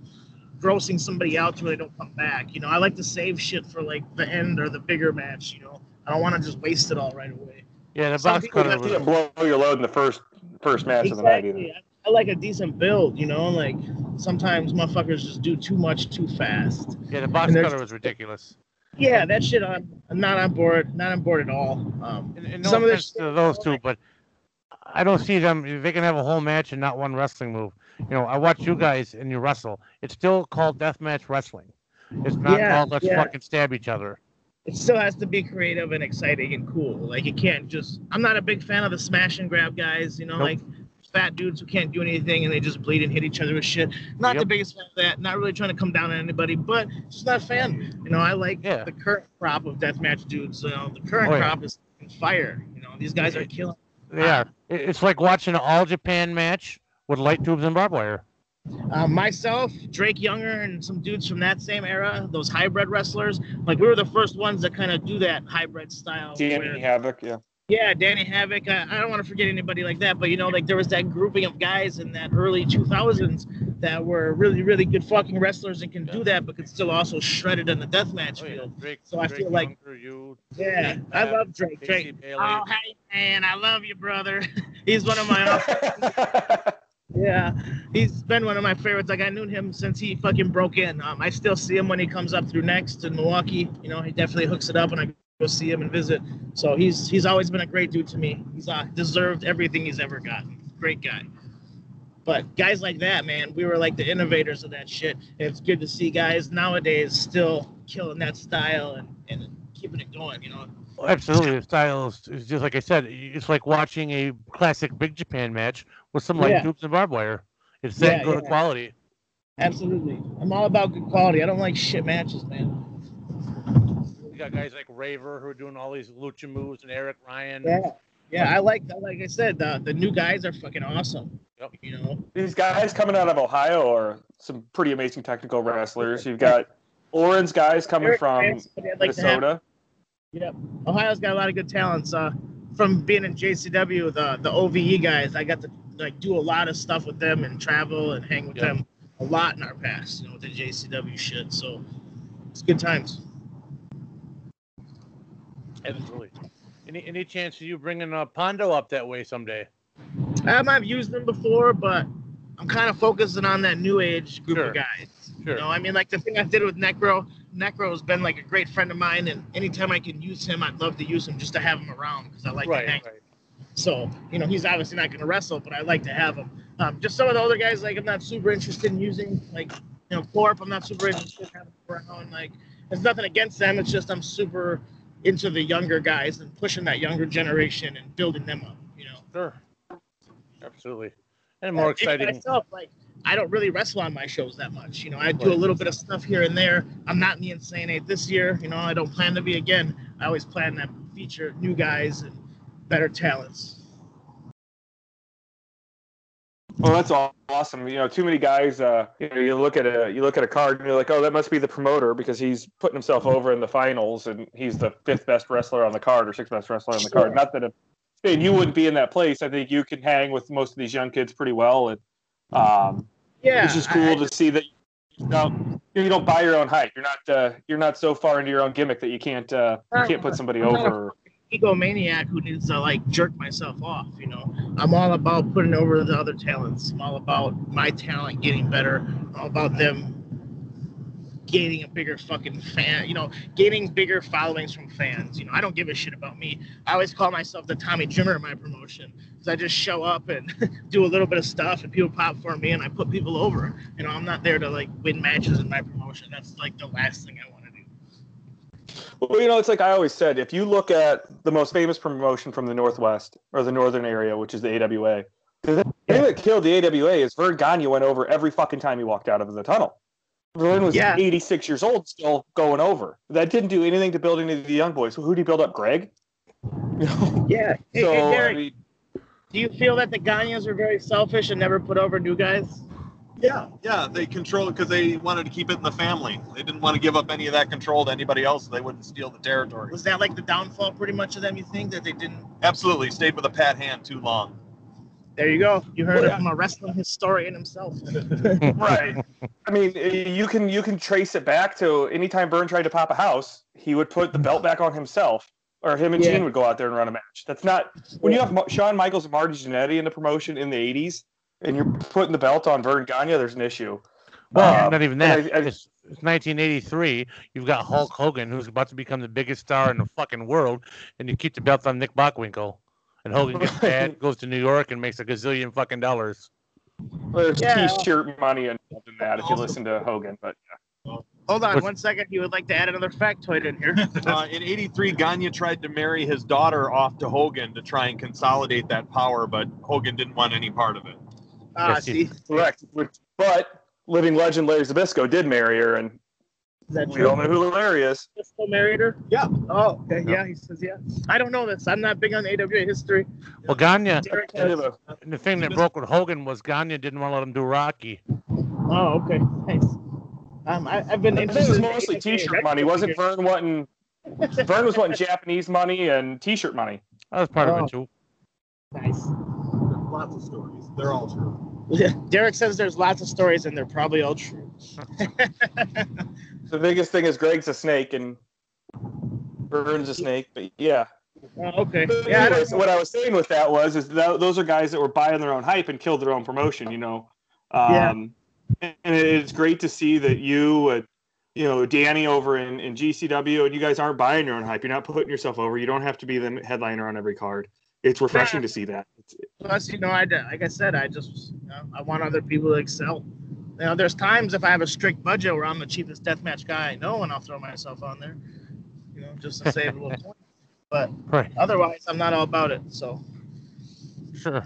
Speaker 3: grossing somebody out till they don't come back. You know, I like to save shit for like the end or the bigger match. You know, I don't want to just waste it all right away.
Speaker 1: yeah, the
Speaker 3: some
Speaker 1: box cutter.
Speaker 2: You blow your load in the first first match of the night. Either.
Speaker 3: Exactly. I, like a decent build. You know, like sometimes motherfuckers just do too much too fast.
Speaker 1: Yeah, the box cutter was ridiculous.
Speaker 3: Yeah, that shit. I'm, I'm not on board. Not on board at all. Um,
Speaker 1: And, and no
Speaker 3: Some of this
Speaker 1: to those two, but I don't see them. They can have a whole match and not one wrestling move. You know, I watch you guys and you wrestle. It's still called deathmatch wrestling. It's not
Speaker 3: Yeah,
Speaker 1: called let's
Speaker 3: yeah.
Speaker 1: fucking stab each other.
Speaker 3: It still has to be creative and exciting and cool. Like it can't just. I'm not a big fan of the smash and grab guys. You know,
Speaker 1: Nope.
Speaker 3: like fat dudes who can't do anything and they just bleed and hit each other with shit. Not the biggest fan of that. Not really trying to come down on anybody, but just not a fan. You know, I like
Speaker 1: Yeah.
Speaker 3: the current crop of deathmatch dudes. You know, the current
Speaker 1: Oh, yeah.
Speaker 3: crop is fire. You know, these guys are killing.
Speaker 1: They are. It's like watching an all Japan match with light tubes and barbed wire.
Speaker 3: Uh, myself, Drake Younger, and some dudes from that same era, those hybrid wrestlers, like we were the first ones that kind of do that hybrid style. where-
Speaker 2: Danny Havoc, yeah.
Speaker 3: Yeah, Danny Havoc. I, I don't want to forget anybody like that, but you know, like there was that grouping of guys in that early 2000s that were really, really good fucking wrestlers and can do that, but could still also shred it in the deathmatch
Speaker 1: Oh, yeah.
Speaker 3: field.
Speaker 1: Drake,
Speaker 3: So I
Speaker 1: Drake
Speaker 3: feel like-
Speaker 1: Younger, you,
Speaker 3: Yeah,
Speaker 1: Drake,
Speaker 3: I love Drake. Drake.
Speaker 1: Bailey.
Speaker 3: Oh, hey man, I love you, brother. He's one of my yeah, he's been one of my favorites. Like I knew him since he fucking broke in. Um, I still see him when he comes up through next in Milwaukee. You know, he definitely hooks it up, and I go see him and visit. So he's he's always been a great dude to me. He's uh, deserved everything he's ever gotten. Great guy. But guys like that, man, we were like the innovators of that shit. It's good to see guys nowadays still killing that style and, and keeping it going. You know,
Speaker 1: Absolutely, the style is, is just like I said. It's like watching a classic Big Japan match with some light
Speaker 3: Yeah.
Speaker 1: tubes and barbed wire. It's that
Speaker 3: Yeah,
Speaker 1: good
Speaker 3: yeah.
Speaker 1: quality.
Speaker 3: absolutely. I'm all about good quality. I don't like shit matches, man.
Speaker 1: You got guys like Raver who are doing all these lucha moves and Eric Ryan.
Speaker 3: Yeah, yeah. I like like I said, the the new guys are fucking awesome.
Speaker 1: Yep.
Speaker 3: You know,
Speaker 2: These guys coming out of Ohio are some pretty amazing technical wrestlers. You've got Oran's guys coming
Speaker 3: Eric
Speaker 2: from
Speaker 3: Ryan's like.
Speaker 2: Minnesota.
Speaker 3: Yep. Ohio's got a lot of good talents. Uh, from being in JCW, the the OVE guys, I got to like do a lot of stuff with them and travel and hang with
Speaker 1: Yeah.
Speaker 3: them a lot in our past. You know, with the JCW shit. So it's good times.
Speaker 1: Absolutely. Any any chance of you bringing a Pondo up that way someday?
Speaker 3: Um, I've used them before, but I'm kind of focusing on that new age group
Speaker 1: Sure.
Speaker 3: of guys.
Speaker 1: Sure.
Speaker 3: You know, I mean, like the thing I did with Necro. Necro has been like a great friend of mine, and anytime I can use him, I'd love to use him just to have him around because I like
Speaker 1: right,
Speaker 3: to hang.
Speaker 1: right.
Speaker 3: So, you know, he's obviously not going to wrestle, but I like to have him. Um, just some of the other guys, like I'm not super interested in using, like you know, Corp. I'm not super interested in having around. Like, there's nothing against them. It's just I'm super into the younger guys and pushing that younger generation and building them up. You know.
Speaker 1: Sure. Absolutely. And more
Speaker 3: Even
Speaker 1: exciting.
Speaker 3: Myself, like I don't really wrestle on my shows that much. You know, I do a little bit of stuff here and there. I'm not in the Insane Eight this year. You know, I don't plan to be again. I always plan to feature new guys and better talents.
Speaker 2: Well, that's awesome. You know, too many guys. Uh, you know, you look at a you look at a card and you're like, oh, that must be the promoter because he's putting himself over in the finals and he's the fifth best wrestler on the card or sixth best wrestler on the card. Not that if and you wouldn't be in that place. I think you can hang with most of these young kids pretty well, and um,
Speaker 3: Yeah,
Speaker 2: it's just cool
Speaker 3: I-
Speaker 2: to see that you don't you don't buy your own hype. You're not uh, you're not so far into your own gimmick that you can't uh, you can't put somebody
Speaker 3: I'm not a
Speaker 2: over.
Speaker 3: Egomaniac who needs to like jerk myself off. You know, I'm all about putting over the other talents. I'm all about my talent getting better. I'm all about them gaining a bigger fucking fan. You know, gaining bigger followings from fans. You know, I don't give a shit about me. I always call myself the Tommy Dreamer of my promotion because I just show up and do a little bit of stuff and people pop for me and I put people over. You know, I'm not there to like win matches in my promotion. That's like the last thing I want.
Speaker 2: Well, you know, it's like I always said, if you look at the most famous promotion from the Northwest or the Northern area, which is the AWA, The thing that killed the AWA is Vern Gagne went over every fucking time he walked out of the tunnel. Vern was
Speaker 3: Yeah.
Speaker 2: 86 years old, still going over. That didn't do anything to build any of the young boys. Who did he build up? Greg.
Speaker 3: Yeah.
Speaker 2: So
Speaker 3: hey,
Speaker 2: I
Speaker 3: Derek,
Speaker 2: mean,
Speaker 3: do you feel that the Gagnes are very selfish and never put over new guys?
Speaker 4: Yeah, yeah, they control it because they wanted to keep it in the family. They didn't want to give up any of that control to anybody else. So they wouldn't steal the territory.
Speaker 3: Was that like the downfall, pretty much, of them? You think that they didn't?
Speaker 4: Absolutely, stayed with a pat hand too long.
Speaker 3: There you go. You heard
Speaker 2: Well,
Speaker 3: it from a wrestling historian himself.
Speaker 2: right. I mean, eh, you can you can trace it back to anytime Vern tried to pop a house, he would put the belt back on himself, or him and
Speaker 3: Yeah.
Speaker 2: Gene would go out there and run a match. That's not when you have Mo- Shawn Michaels and Marty Jannetty in the promotion in the '80s, and you're putting the belt on Vern Gagne. There's an issue.
Speaker 1: Well,
Speaker 2: Uh,
Speaker 1: not even
Speaker 2: and
Speaker 1: that.
Speaker 2: I- I-
Speaker 1: it's, it's 1983. You've got Hulk Hogan, who's about to become the biggest star in the fucking world, and you keep the belt on Nick Bockwinkel. And Hogan gets bad, goes to New York, and makes a gazillion fucking dollars.
Speaker 2: There's
Speaker 3: Yeah.
Speaker 2: T-shirt money involved in that if you listen to Hogan, but yeah.
Speaker 3: Hold on
Speaker 1: What's-
Speaker 3: one second. You would like to add another factoid in here?
Speaker 4: Uh, in '83, Gagne tried to marry his daughter off to Hogan to try and consolidate that power, but Hogan didn't want any part of it.
Speaker 3: Ah,
Speaker 1: Yes,
Speaker 3: see, is
Speaker 2: correct. But living legend Larry Zbyszko did marry her, and
Speaker 3: that
Speaker 2: we
Speaker 3: true?
Speaker 2: all know who Larry is.
Speaker 3: Still married her?
Speaker 4: Yeah.
Speaker 3: Oh, okay. Yeah, he says yeah. I don't know this. I'm not big on AWA history.
Speaker 1: Well, Gagne,
Speaker 3: Derek has-
Speaker 1: the thing that broke with Hogan was Gagne didn't want to let him do Rocky.
Speaker 3: Oh, okay. Nice. Um, I, I've been
Speaker 2: I think it
Speaker 3: interested.
Speaker 2: was
Speaker 3: in
Speaker 2: mostly T-shirt
Speaker 3: That's
Speaker 2: money. Wasn't
Speaker 3: figured.
Speaker 2: Vern wanting? Vern was wanting Japanese money and T-shirt money.
Speaker 1: That was part of
Speaker 3: Oh.
Speaker 1: it too.
Speaker 3: Nice.
Speaker 4: Lots of stories. They're all true.
Speaker 3: Yeah, Derek says there's lots of stories and they're probably all true.
Speaker 2: The biggest thing is Greg's a snake and Vern's a snake. But yeah.
Speaker 3: Oh, okay.
Speaker 2: But
Speaker 3: Yeah,
Speaker 2: anyways,
Speaker 3: don't-
Speaker 2: what I was saying with that was is that those are guys that were buying their own hype and killed their own promotion. You know.
Speaker 3: Yeah.
Speaker 2: Um, And it's great to see that you. Uh, you know, Danny over in, in GCW, and you guys aren't buying your own hype. You're not putting yourself over. You don't have to be the headliner on every card. It's refreshing
Speaker 3: Yeah.
Speaker 2: to see that.
Speaker 3: Plus, you know, I like I said, I just you know, I want other people to excel. You know, there's times if I have a strict budget where I'm the cheapest deathmatch guy I know, and I'll throw myself on there, you know, just to save a little point. But
Speaker 1: Right.
Speaker 3: otherwise, I'm not all about it. So
Speaker 1: Sure.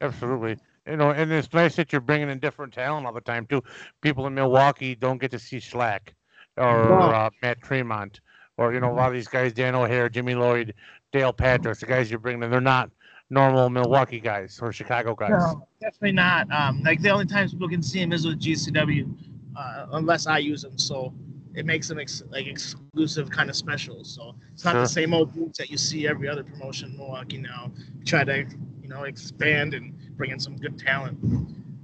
Speaker 1: Absolutely. You know, and it's nice that you're bringing in different talent all the time too. People in Milwaukee don't get to see Shlak or
Speaker 3: No.
Speaker 1: uh, Matt Tremont or you know a lot of these guys, Dan O'Hare, Jimmy Lloyd, Dale Patrick, the guys you're bringing in. They're not normal Milwaukee guys or Chicago guys.
Speaker 3: no, definitely not. Um, like the only times people can see him is with GCW, uh, unless I use them. So it makes them ex- like exclusive kind of specials. So it's not
Speaker 1: Sure.
Speaker 3: the same old dudes that you see every other promotion in Milwaukee now. Try to you know expand and bring in some good talent.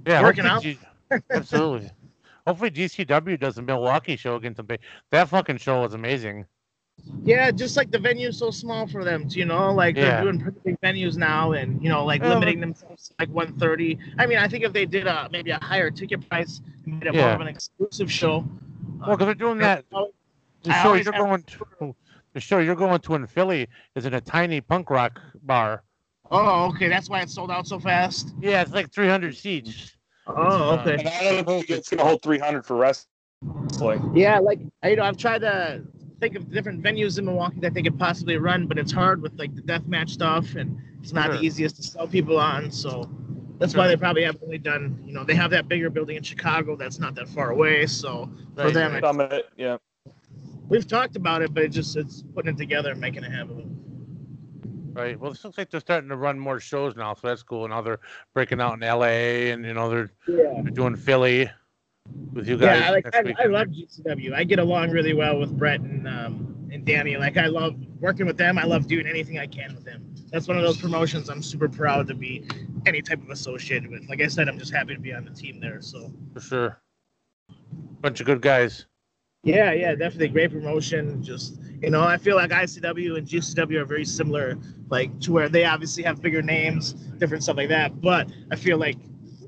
Speaker 1: Yeah,
Speaker 3: Working
Speaker 1: hopefully G- absolutely. Hopefully GCW does a Milwaukee show against them. That fucking show was amazing.
Speaker 3: Yeah, just like the venue's so small for them, you know, like
Speaker 1: Yeah.
Speaker 3: they're doing pretty big venues now, and you know, like
Speaker 1: Yeah,
Speaker 3: limiting themselves to like 130. I mean, I think if they did a maybe a higher ticket price, and made it more of an exclusive show.
Speaker 1: Well, because they're doing uh, that.
Speaker 3: I
Speaker 1: The
Speaker 3: I
Speaker 1: show you're going to, the show you're going to in Philly is in a tiny punk rock bar.
Speaker 3: Oh, okay, that's why it sold out so fast.
Speaker 1: Yeah, it's like 300 seats.
Speaker 3: Oh, okay.
Speaker 2: and I don't think it's going to hold 300 for wrestling.
Speaker 3: Yeah, like I- you know, I've tried to think of different venues in Milwaukee that they could possibly run, but it's hard with like the deathmatch stuff, and it's not
Speaker 1: Sure.
Speaker 3: the easiest to sell people on. So that's why they probably have only done. You know, they have that bigger building in Chicago that's not that far away. So for them,
Speaker 1: right.
Speaker 3: it's-
Speaker 2: Summit, yeah.
Speaker 3: we've talked about it, but it just it's putting it together and making it happen.
Speaker 1: Right. Well, it looks like they're starting to run more shows now, so that's cool. And Now they're breaking out in LA, and you know they're,
Speaker 3: Yeah.
Speaker 1: they're doing Philly with you guys
Speaker 3: Yeah, I like I. I love GCW. I get along really well with Brett and um, and Danny. Like I love working with them. I love doing anything I can with them. That's one of those promotions I'm super proud to be any type of associated with. Like I said, I'm just happy to be on the team there. So
Speaker 1: for sure. Bunch of good guys.
Speaker 3: yeah, yeah, definitely great promotion. Just you know, I feel like ICW and GCW are very similar, like to where they obviously have bigger names, different stuff like that. But I feel like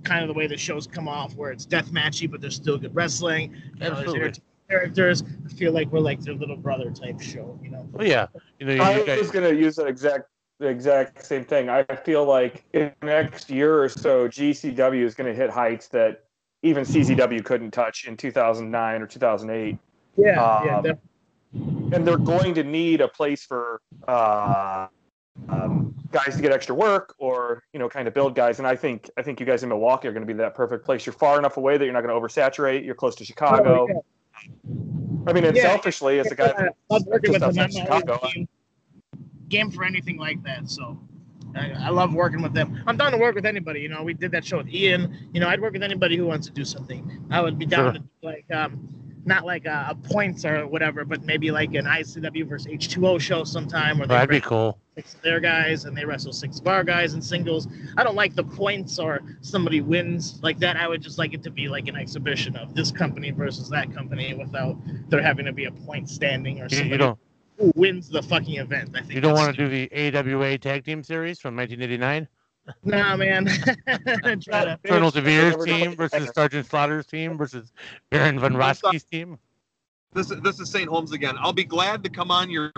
Speaker 3: kind of the way the shows come off, where it's death matchy, but there's still good wrestling. You know, there's characters. I feel like we're like their little brother type show. You know.
Speaker 1: Well, yeah. You know, you,
Speaker 2: I
Speaker 1: you guys,
Speaker 2: was going to use that exact the exact same thing. I feel like in the next year or so, GCW is going to hit heights that even CZW couldn't touch in 2009 or 2008.
Speaker 3: Yeah, yeah,
Speaker 2: Um,
Speaker 3: def-
Speaker 2: and they're going to need a place for uh, um, guys to get extra work or you know kind of build guys. And I think I think you guys in Milwaukee are going to be that perfect place. You're far enough away that you're not going to oversaturate. You're close to Chicago.
Speaker 3: Oh, yeah.
Speaker 2: I mean, and
Speaker 3: Yeah,
Speaker 2: selfishly, as a guy,
Speaker 3: I love working with
Speaker 2: just
Speaker 3: them. I'm
Speaker 2: outside
Speaker 3: not
Speaker 2: Chicago.
Speaker 3: game, game for anything like that. So I, I love working with them. I'm down to work with anybody. You know, we did that show with Ian. You know, I'd work with anybody who wants to do something. I would be down
Speaker 1: Sure.
Speaker 3: to like um, not like a, a points or whatever, but maybe like an ICW versus H2O show sometime Or they
Speaker 1: That'd be cool.
Speaker 3: Six of their guys and they wrestle six of our guys in singles. I don't like the points or somebody wins like that. I would just like it to be like an exhibition of this company versus that company without there having to be a point standing or
Speaker 1: You,
Speaker 3: somebody
Speaker 1: you don't
Speaker 3: who wins the fucking event. I think
Speaker 1: you don't want to do the AWA Tag Team Series from 1989?
Speaker 3: Nah, man.
Speaker 1: Colonel
Speaker 2: Never DeBeers'
Speaker 1: team versus Sergeant Slaughter's team versus Baron Von uh, Raschke's team.
Speaker 4: This is this is St. Holmes again. I'll be glad to come on your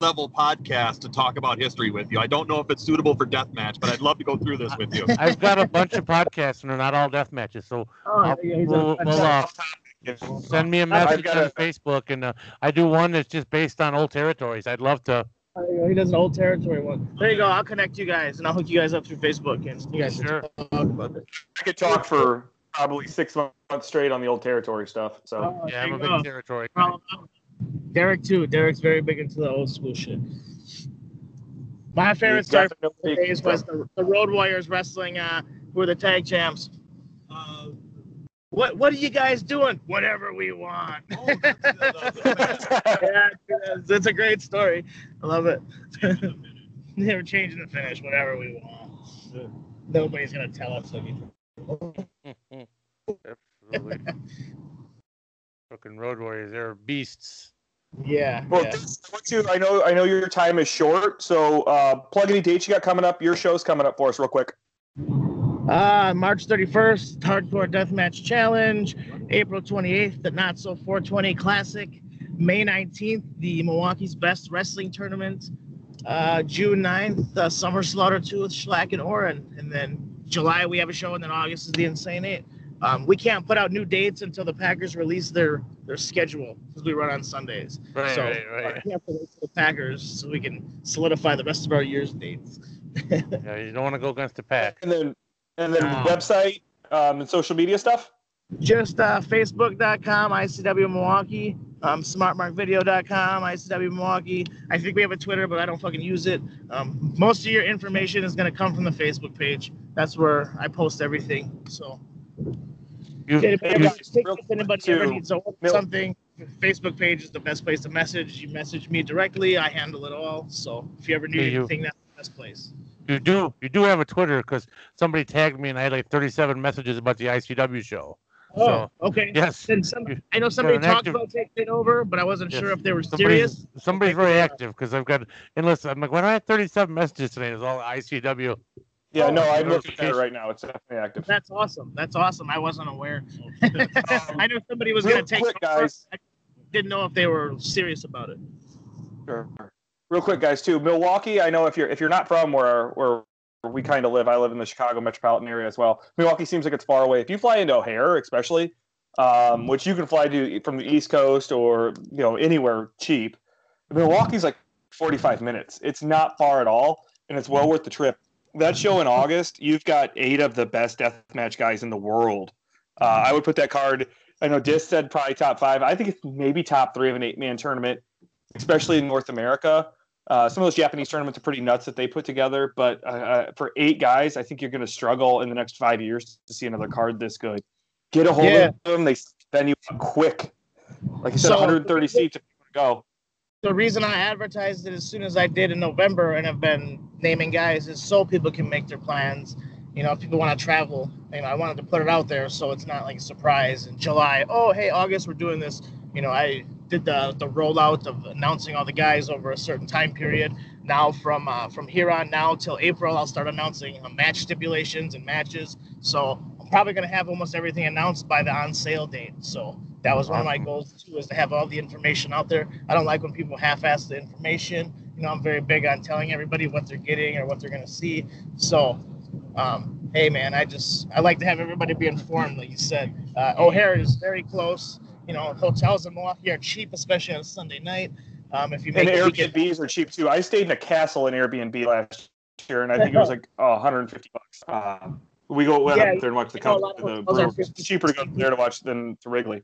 Speaker 4: level podcast to talk about history with you. I don't know if it's suitable for deathmatch, but I'd love to go through this with you.
Speaker 1: I've got a bunch of podcasts and they're not all death matches. So
Speaker 3: Oh,
Speaker 1: I'll-
Speaker 3: yeah, he's
Speaker 1: we'll,
Speaker 3: a-
Speaker 1: we'll, uh, send me a
Speaker 2: I've
Speaker 1: message on
Speaker 2: a-
Speaker 1: Facebook and uh, I do one that's just based on old territories. I'd love to.
Speaker 3: There you go. He does an old territory one. There you go. I'll connect you guys and I'll hook you guys up through Facebook and you guys can
Speaker 1: Sure.
Speaker 3: talk about it.
Speaker 2: I could talk for probably six months straight on the old territory stuff. So
Speaker 3: Oh,
Speaker 1: Yeah,
Speaker 3: there
Speaker 1: I'm a big territory.
Speaker 3: We're all about it. Derek too. Derek's very big into the old school shit. My favorite
Speaker 2: you
Speaker 3: story from the days was the, the Road Warriors wrestling uh who were the tag champs. Uh, what what are you guys doing? Whatever we want.
Speaker 4: Oh, that's- that's- that's-
Speaker 3: yeah, it's, it's a great story. I love it. they were changing the finish, whatever we want. Nobody's gonna tell us anything.
Speaker 1: Absolutely. Fucking Road Warriors, they're beasts.
Speaker 3: Yeah.
Speaker 2: Well,
Speaker 3: yeah.
Speaker 2: this- I want to- I know I know your time is short, so uh, plug any dates you got coming up. Your show's coming up for us, real quick.
Speaker 3: Uh, March 31st, Hardcore Deathmatch Challenge. April 28th, the Not So 420 Classic. May 19th, the Milwaukee's Best Wrestling Tournament. Uh, June 9th, uh, Summer Slaughter 2 with Shlak and Orin. And then July, we have a show, and then August is the Insane Eight. Um, we can't put out new dates until the Packers release their, their schedule because we run on Sundays.
Speaker 1: Right,
Speaker 3: so
Speaker 1: right, right.
Speaker 3: we have to wait for the Packers so we can solidify the rest of our year's dates.
Speaker 1: Yeah, you don't want to go against the pack.
Speaker 2: And then and then website um, and social media stuff.
Speaker 3: just uh, facebook.com icw milwaukee um, smartmarkvideo.com icw milwaukee i think we have a twitter but i don't fucking use it um, most of your information is going to come from the facebook page that's where i post everything so
Speaker 1: You,
Speaker 3: if anybody,
Speaker 2: guys,
Speaker 3: if anybody ever needs to something facebook page is the best place to message. You message me directly i handle it all. So if you ever need
Speaker 1: you-
Speaker 3: anything that's the best place.
Speaker 1: You do you do have a Twitter because somebody tagged me and I had like 37 messages about the ICW show.
Speaker 3: oh okay.
Speaker 1: Yes,
Speaker 3: then some, i know somebody talked
Speaker 1: active-
Speaker 3: about taking it over but i wasn't
Speaker 1: Yes.
Speaker 3: sure if they were
Speaker 1: somebody's
Speaker 3: serious.
Speaker 1: somebody's very active because I've got and listen, I'm like, when I had 37 messages today, it's all ICW.
Speaker 2: Yeah,
Speaker 3: Oh,
Speaker 2: no, I'm looking at it right now. It's definitely active.
Speaker 3: That's awesome. That's awesome. I wasn't aware. I knew somebody was going to take
Speaker 2: quick, guys.
Speaker 3: I didn't know if they were serious about it.
Speaker 2: Sure. Real quick, guys, too. Milwaukee. I know if you're if you're not from where where we kind of live, I live in the Chicago metropolitan area as well. Milwaukee seems like it's far away. If you fly into O'Hare, especially, um, which you can fly to from the East Coast or you know anywhere cheap, Milwaukee's like 45 minutes. It's not far at all, and it's well worth the trip. That show in August, you've got eight of the best deathmatch guys in the world. Uh, I would put that card. I know Dis said probably top five. I think it's maybe top three of an eight man tournament, especially in North America. Uh, some of those Japanese tournaments are pretty nuts that they put together, but uh, uh, for eight guys, I think you're going to struggle in the next five years to see another card this good. Get a hold
Speaker 3: Yeah.
Speaker 2: of them; they spend you quick. Like you said,
Speaker 3: So-
Speaker 2: 130 seats. If you want to go.
Speaker 3: The reason I advertised it as soon as I did in November and have been naming guys is so people can make their plans. You know, if people want to travel, you know, I wanted to put it out there so it's not like a surprise in July. Oh, hey, August, we're doing this. You know, I did the the rollout of announcing all the guys over a certain time period. Now, from uh, from here on now till April, I'll start announcing uh, match stipulations and matches. So I'm probably gonna have almost everything announced by the on sale date. So that was one of my goals too, is to have all the information out there. I don't like when people half-ass the information. You know, I'm very big on telling everybody what they're getting or what they're gonna see. So, um, hey man, I just I like to have everybody be informed. Like you said, uh, O'Hare is very close. You know, hotels in Milwaukee are cheap, especially on a Sunday night. Um, if you make
Speaker 2: And
Speaker 3: the weekend-
Speaker 2: Airbnbs are cheap too. I stayed in a castle in Airbnb last year, and I think it was like oh, 150 bucks. Uh, we go went
Speaker 3: Yeah,
Speaker 2: up there and watch the,
Speaker 3: know
Speaker 2: the
Speaker 3: hotels are
Speaker 2: Brewers.
Speaker 3: 50
Speaker 2: It's cheaper to go there to watch than to Wrigley.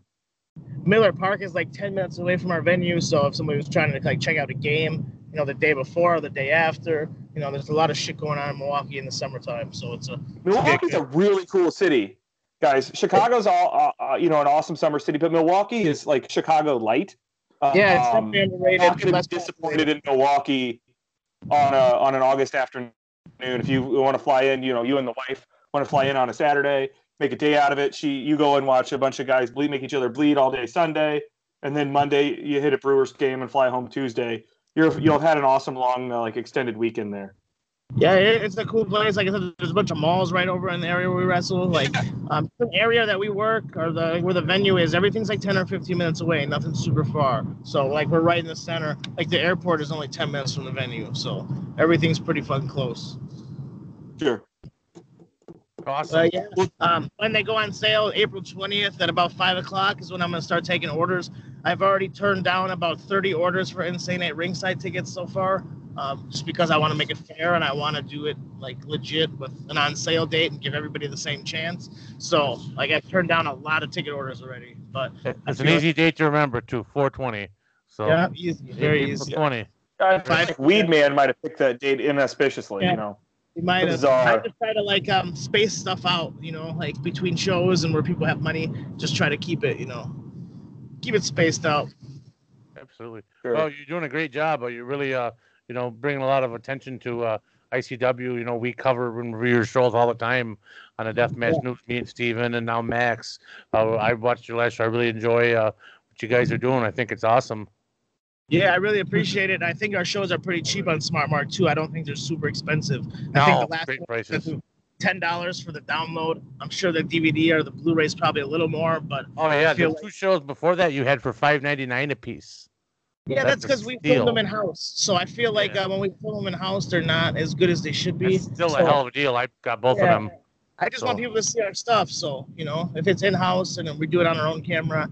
Speaker 3: Miller Park is like 10 minutes away from our venue. So if somebody was trying to like check out a game, you know, the day before or the day after, you know, there's a lot of shit going on in Milwaukee in the summertime. So it's a
Speaker 2: Milwaukee's a really cool city, guys. Chicago's all uh, uh, you know an awesome summer city, but Milwaukee is like Chicago light.
Speaker 3: yeah, it's
Speaker 2: Um,
Speaker 3: definitely underrated.
Speaker 2: not to be disappointed in Milwaukee on a on an August afternoon. If you want to fly in, you know, you and the wife want to fly in on a Saturday, make a day out of it. She, you go and watch a bunch of guys bleed, make each other bleed all day Sunday, and then Monday you hit a Brewers game and fly home Tuesday. You're you'll have had an awesome long uh, like extended weekend there.
Speaker 3: Yeah, it's a cool place. Like I said, there's a bunch of malls right over in the area where we wrestle. Like um, the area that we work or the where the venue is, everything's like 10 or 15 minutes away. Nothing's super far. So like we're right in the center. Like the airport is only 10 minutes from the venue. So everything's pretty fucking close.
Speaker 2: Sure.
Speaker 1: Awesome.
Speaker 3: Uh, yeah. Um, when they go on sale, April 20th at about 5 o'clock is when I'm going to start taking orders. I've already turned down about 30 orders for Insane 8 ringside tickets so far, um, just because I want to make it fair and I want to do it like legit with an on sale date and give everybody the same chance. So, like, I've turned down a lot of ticket orders already. But
Speaker 1: It's an
Speaker 3: feel-
Speaker 1: easy date to remember too. 420. So
Speaker 3: yeah, easy, very easy.
Speaker 1: 20.
Speaker 2: I think Weed Man might have picked that date inauspiciously.
Speaker 3: Yeah.
Speaker 2: You know.
Speaker 3: You might have.
Speaker 2: Bizarre.
Speaker 3: I just try to like um space stuff out, you know, like between shows and where people have money. Just try to keep it, you know, keep it spaced out.
Speaker 1: Absolutely.
Speaker 2: Sure.
Speaker 1: Well, you're doing a great job. But you're really, uh, you know, bringing a lot of attention to uh, ICW. You know, we cover and review your shows all the time on a Deathmatch News. Me and Steven and now Max. Uh, I watched your last show. I really enjoy uh, what you guys are doing. I think it's awesome.
Speaker 3: Yeah, I really appreciate it. I think our shows are pretty cheap on Smart Mark too. I don't think they're super expensive. I think
Speaker 1: No,
Speaker 3: the last
Speaker 1: great
Speaker 3: one
Speaker 1: prices.
Speaker 3: ten dollars for the download. I'm sure the DVD or the Blu-ray is probably a little more, but
Speaker 1: Oh yeah, the
Speaker 3: like-
Speaker 1: two shows before that you had for five ninety nine a piece.
Speaker 3: yeah,
Speaker 1: That's
Speaker 3: that's because we filmed them in house. So I feel like
Speaker 1: Yeah.
Speaker 3: uh, when we film them in house, they're not as good as they should be.
Speaker 1: It's still
Speaker 3: So-
Speaker 1: a hell of a deal. I got both
Speaker 3: Yeah.
Speaker 1: of them.
Speaker 3: I just want people to see our stuff. So you know, if it's in house and we do it on our own camera,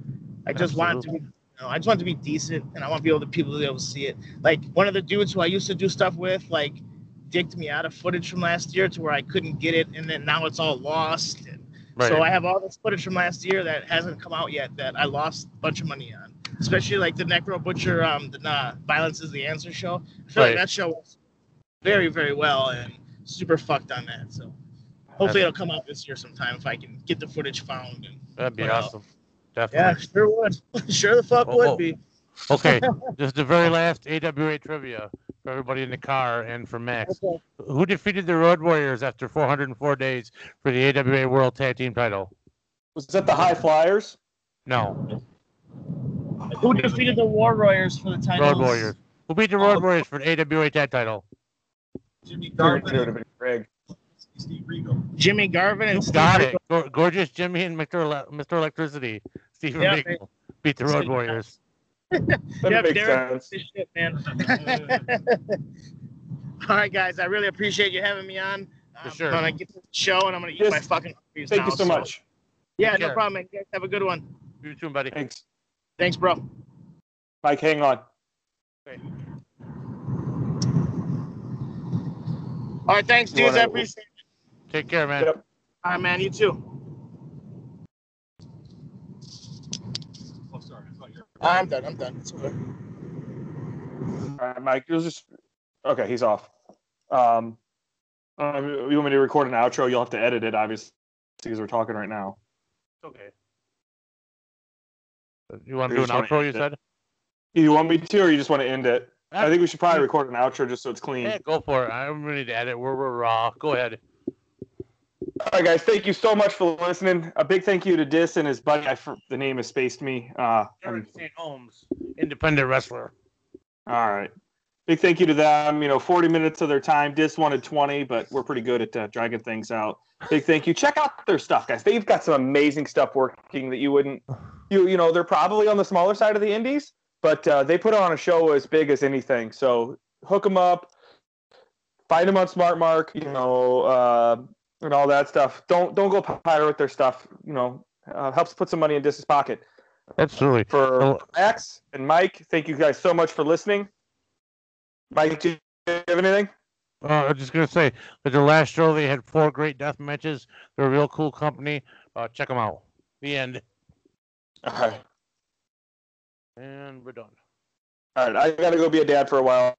Speaker 3: I just want it to I just want it to be decent, and I want to be able to people to be able to see it. Like one of the dudes who I used to do stuff with, like, dicked me out of footage from last year to where I couldn't get it, and then now it's all lost. And
Speaker 1: Right.
Speaker 3: So I have all this footage from last year that hasn't come out yet that I lost a bunch of money on, especially like the Necro Butcher, um, the uh, Violence is the Answer show. I feel
Speaker 1: Right.
Speaker 3: like that show was very, very well and super fucked on that. So hopefully it'll come out this year sometime if I can get the footage found. And
Speaker 1: That'd be
Speaker 3: awesome. out.
Speaker 1: Awesome.
Speaker 3: Yeah,
Speaker 1: Definitely.
Speaker 3: sure would. sure the fuck
Speaker 1: Oh, oh.
Speaker 3: would
Speaker 1: oh.
Speaker 3: be.
Speaker 1: Okay. this is the very last AWA trivia for everybody in the car and for Max.
Speaker 3: Okay.
Speaker 1: Who defeated the Road Warriors after 404 days for the AWA World Tag Team title?
Speaker 2: Was that the High Flyers?
Speaker 1: No.
Speaker 3: Who defeated the War Warriors for the title?
Speaker 1: Road Warriors. Who beat the Road Warriors for the AWA tag title?
Speaker 4: Jimmy
Speaker 2: It would have
Speaker 4: Garvin,
Speaker 2: been Greg.
Speaker 4: Steve Regal.
Speaker 3: Jimmy Garvin and Steve
Speaker 1: Got
Speaker 3: Rico.
Speaker 1: it. Gor- Gorgeous Jimmy and Mr. Le- Mr. Electricity. Steve
Speaker 3: Yeah,
Speaker 1: Regal beat the Road Warriors.
Speaker 2: That
Speaker 3: Yep,
Speaker 2: makes
Speaker 3: Derek-
Speaker 2: sense.
Speaker 3: Shit, man. All right, guys. I really appreciate you having me on.
Speaker 1: For
Speaker 3: Um,
Speaker 1: sure.
Speaker 3: I'm gonna get to the show and I'm gonna eat
Speaker 2: Yes.
Speaker 3: my fucking cookies
Speaker 2: Thank
Speaker 3: now,
Speaker 2: you so much.
Speaker 3: Yeah,
Speaker 1: Take
Speaker 3: no
Speaker 1: care.
Speaker 3: problem. Man. You guys have a good one.
Speaker 1: You too, buddy.
Speaker 2: Thanks.
Speaker 3: Thanks, bro.
Speaker 2: Mike, hang on.
Speaker 3: All right, thanks, dudes. I
Speaker 2: Wanna-
Speaker 3: appreciate it.
Speaker 1: Take care, man.
Speaker 2: Yep.
Speaker 3: All right, man. You too.
Speaker 4: Oh, sorry. I thought you were-
Speaker 3: I'm done. I'm done. It's okay.
Speaker 2: All right, Mike. You'll just okay. He's off. Um, um, you want me to record an outro? You'll have to edit it, obviously, because we're talking right now.
Speaker 1: Okay. You want to do an outro, you
Speaker 2: end it.
Speaker 1: said?
Speaker 2: You want me to, or you just want to end it? I think we should probably record an outro just so it's clean.
Speaker 1: Yeah, go for it. I'm ready to edit. We're, we're raw. Go ahead.
Speaker 2: All right, guys. Thank you so much for listening. A big thank you to Dis and his buddy. I, for- the name espaced me. Uh,
Speaker 1: Jared St. Holmes, independent wrestler.
Speaker 2: all right. Big thank you to them. You know, 40 minutes of their time. Dis wanted 20, but we're pretty good at uh, dragging things out. Big thank you. Check out their stuff, guys. They've got some amazing stuff working that you wouldn't. You you know, they're probably on the smaller side of the indies, but uh, they put on a show as big as anything. So hook them up. Find them on Smart Mark. You know, uh, and all that stuff. Don't don't go pirate their stuff. You know, uh, helps put some money in Dis's pocket.
Speaker 1: Absolutely.
Speaker 2: For Max and Mike, thank you guys so much for listening. Mike, do you have anything?
Speaker 1: Uh, I was just gonna say that the last show they had four great death matches. They're a real cool company. Uh, check them out. The end.
Speaker 2: All right.
Speaker 1: And we're done.
Speaker 2: All right. I got to go be a dad for a while.